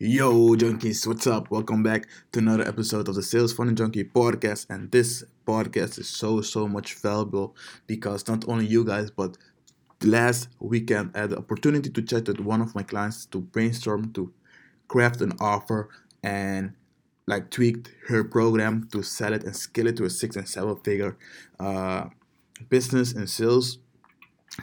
Yo, junkies, what's up? Welcome back to another episode of the Sales Funnel Junkie podcast. And this podcast is so, so much valuable because not only you guys, but last weekend I had the opportunity to chat with one of my clients to brainstorm, to craft an offer, and like tweak her program to sell it and scale it to a six and seven figure uh, business and sales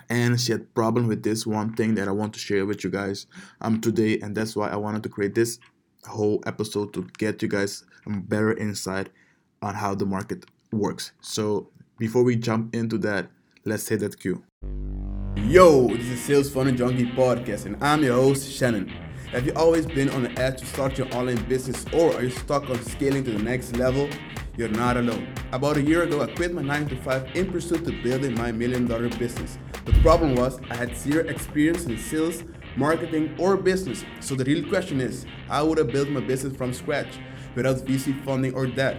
and she had problem with this one thing that I want to share with you guys um today and that's why I wanted to create this whole episode to get you guys a better insight on how the market works. So before we jump into that, let's hit that cue. Yo, this is Sales Funnel Junkie Podcast and I'm your host Shannon. Have you always been on the edge to start your online business or are you stuck on scaling to the next level? You're not alone. About a year ago, I quit my 9 to 5 in pursuit to building my million dollar business. The problem was I had zero experience in sales, marketing, or business. So the real question is, how would I build my business from scratch without VC funding or debt?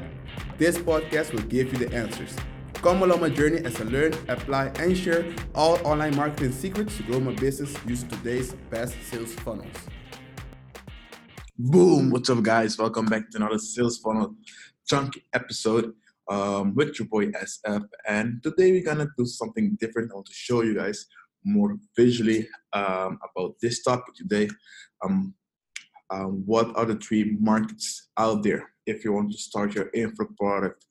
This podcast will give you the answers. Come along my journey as I learn, apply, and share all online marketing secrets to grow my business using today's best sales funnels. Boom! What's up, guys? Welcome back to another Sales Funnel Junkie episode um, with your boy SF. And today we're gonna do something different. I want to show you guys more visually um, about this topic today. Um, um, what are the three markets out there if you want to start your info product,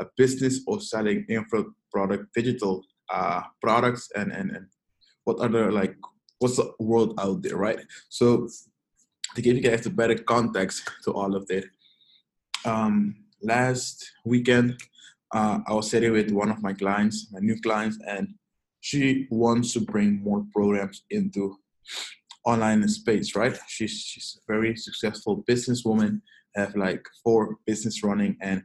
a business or selling info product, digital uh, products, and, and and what other like what's the world out there, right? So to give you guys a better context to all of that. Um, last weekend, uh, I was sitting with one of my clients, my new clients, and she wants to bring more programs into online space, right? She's she's a very successful businesswoman, have like four business running, and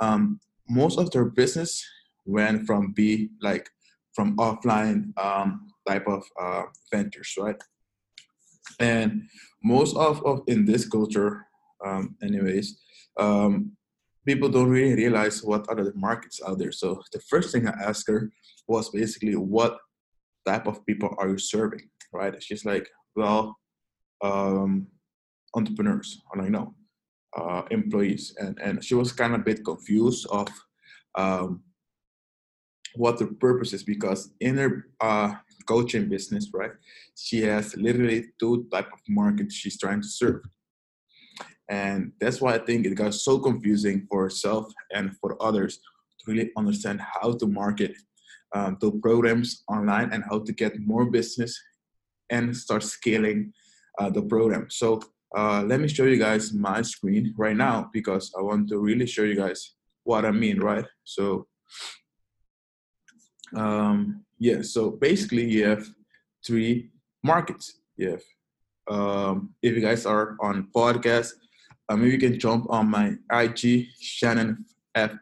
um, most of their business went from be like from offline um, type of uh, ventures, right? And most of, of in this culture, um, anyways, um, people don't really realize what are the markets out there. So the first thing I asked her was basically, what type of people are you serving? Right? She's like, well, um, entrepreneurs. Like, no, uh, employees. And and she was kind of a bit confused of um, what the purpose is because in her uh, coaching business, right, she has literally two type of markets she's trying to serve. And that's why I think it got so confusing for herself and for others to really understand how to market um, the programs online and how to get more business and start scaling uh, the program. So uh, let me show you guys my screen right now because I want to really show you guys what I mean, right? So um, yeah, so basically you have three markets. You have um, if you guys are on podcast, uh, maybe you can jump on my IG Shannon F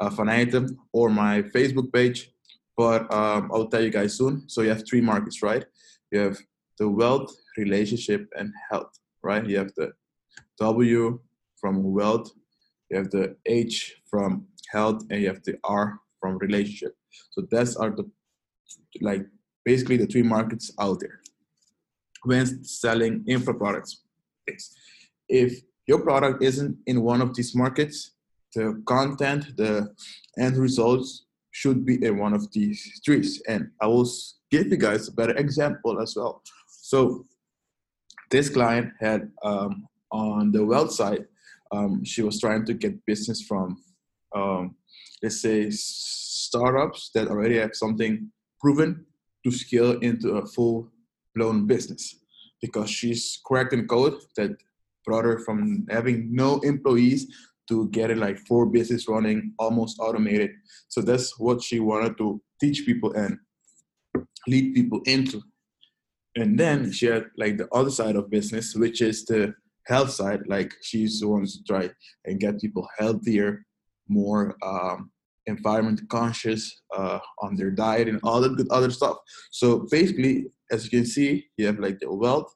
uh, Fanatum or my Facebook page. But um, I'll tell you guys soon. So you have three markets, right? You have the wealth, relationship, and health, right? You have the W from wealth, you have the H from health, and you have the R from relationship. So that's are the like basically the three markets out there when selling info products. If your product isn't in one of these markets, the content, the end results should be in one of these trees. And I will give you guys a better example as well. So this client had um, on the wealth side, um, she was trying to get business from, um, let's say, startups that already have something proven to scale into a full blown business because she's correcting code that brought her from having no employees to getting like four business running almost automated. So that's what she wanted to teach people and lead people into. And then she had like the other side of business, which is the health side. Like she's the one to try and get people healthier, more um, environment conscious uh, on their diet and all that good other stuff. So basically, as you can see, you have like the wealth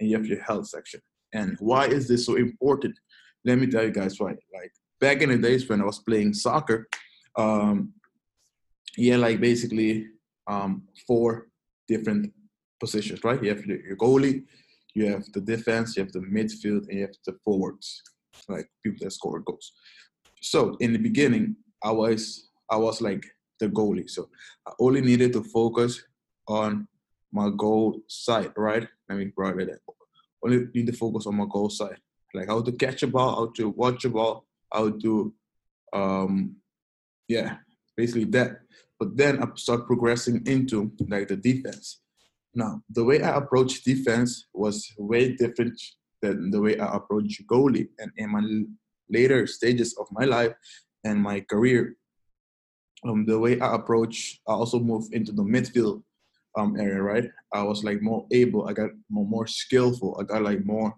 and you have your health section. And why is this so important? Let me tell you guys why. Like back in the days when I was playing soccer, um, yeah, like basically um, four different positions, right? You have your goalie, you have the defense, you have the midfield, and you have the forwards, like people that score goals. So in the beginning, I was I was like the goalie. So I only needed to focus on my goal side, right? Let me write it. Only need to focus on my goal side, like how to catch a ball, how to watch a ball, how to, um, yeah, basically that. But then I start progressing into like the defense. Now, the way I approach defense was way different than the way I approach goalie. And in my later stages of my life and my career, um, the way I approach, I also moved into the midfield um, area, right? I was like more able, I got more, more skillful, I got like more,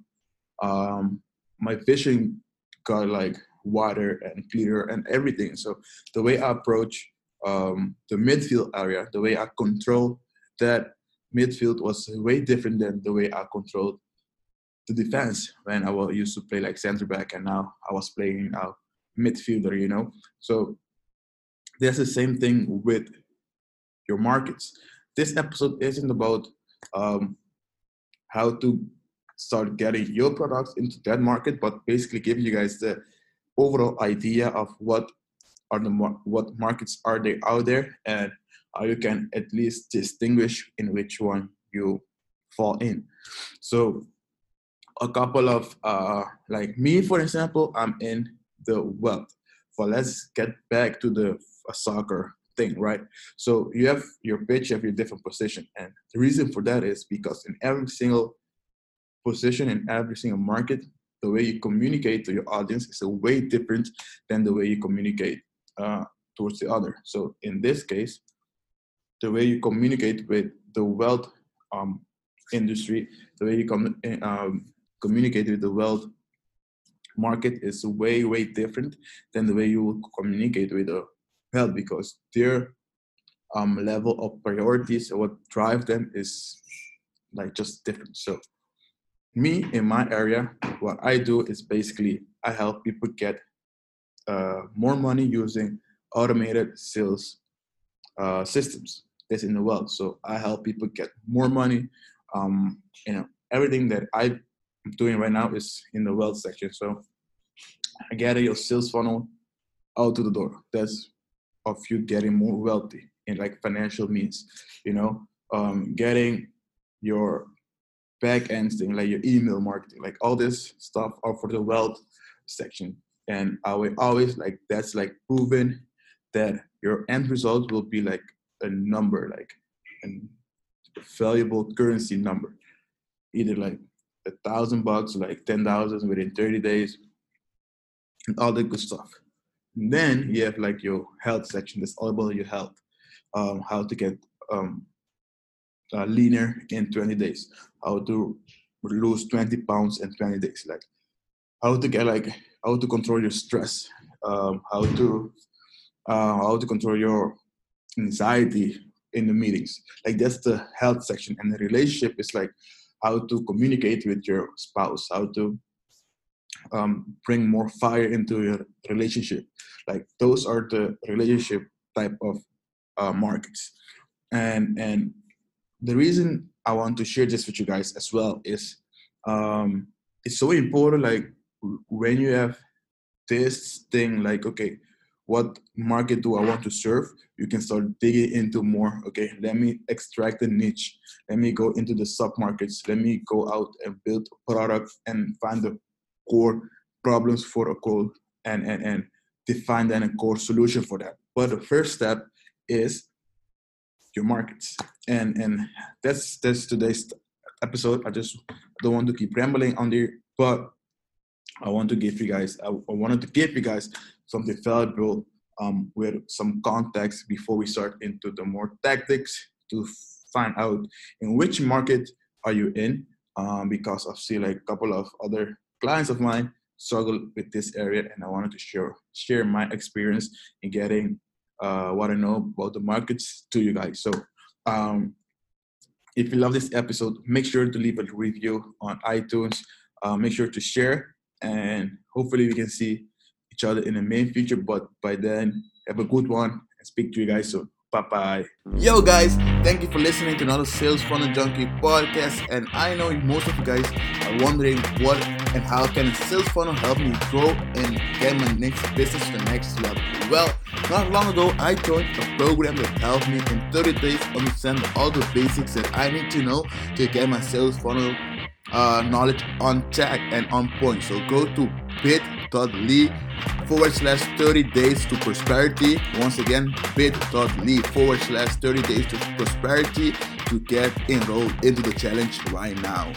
um, my vision got like wider and clearer and everything. So the way I approach um, the midfield area, the way I control that midfield was way different than the way I controlled the defense when I was used to play like center back and now I was playing now midfielder, you know. So there's the same thing with your markets. This episode isn't about um, how to start getting your products into that market, but basically give you guys the overall idea of what are the what markets are there out there and how you can at least distinguish in which one you fall in. So a couple of uh, like me, for example, I'm in the wealth. But let's get back to the soccer thing, right? So you have your pitch, you have your different position, and the reason for that is because in every single position in every single market, the way you communicate to your audience is a way different than the way you communicate uh, towards the other. So in this case, the way you communicate with the wealth um, industry, the way you com- um, communicate with the wealth market is way, way different than the way you would communicate with the health because their um, level of priorities and what drive them is like just different. So me in my area, what I do is basically I help people get uh, more money using automated sales uh, systems that's in the world. So I help people get more money. Um, you know, everything that I'm doing right now is in the wealth section. So I gather your sales funnel out to the door. That's of you getting more wealthy in like financial means. You know, um, getting your back end thing, like your email marketing, like all this stuff are for the wealth section. And I will always like that's like proven that your end result will be like a number, like a valuable currency number, either like a thousand bucks, like ten thousand within thirty days, and all the good stuff. Then you have like your health section. That's all about your health, um, how to get um, uh, leaner in 20 days, how to lose 20 pounds in 20 days, like how to get like how to control your stress, um, how to uh, how to control your anxiety in the meetings. Like that's the health section, and the relationship is like how to communicate with your spouse, how to um, bring more fire into your relationship. Like those are the relationship type of uh, markets, and and the reason I want to share this with you guys as well is um, it's so important. Like when you have this thing, like okay, what market do I want to serve? You can start digging into more. Okay, let me extract the niche. Let me go into the sub markets. Let me go out and build a product and find the core problems for a code and and and define then a core solution for that. But the first step is your markets, and and that's that's today's episode. I just don't want to keep rambling on there, but I want to give you guys. I, I wanted to give you guys something valuable um, with some context before we start into the more tactics to find out in which market are you in um, because I've seen like a couple of other clients of mine struggle with this area and I wanted to share share my experience in getting uh, what I know about the markets to you guys. So um, if you love this episode, make sure to leave a review on iTunes. Uh, make sure to share and hopefully we can see each other in the main future. But by then, have a good one and speak to you guys soon. Bye bye. Yo, guys, thank you for listening to another Sales Funnel Junkie podcast. And I know most of you guys are wondering what and how can a sales funnel help me grow and get my next business to the next level. Well, not long ago, I joined a program that helped me in 30 days understand all the basics that I need to know to get my sales funnel uh, knowledge on track and on point. So go to bit.ly forward slash 30 days to prosperity. Once again, bit.ly forward slash 30 days to prosperity to get enrolled into the challenge right now.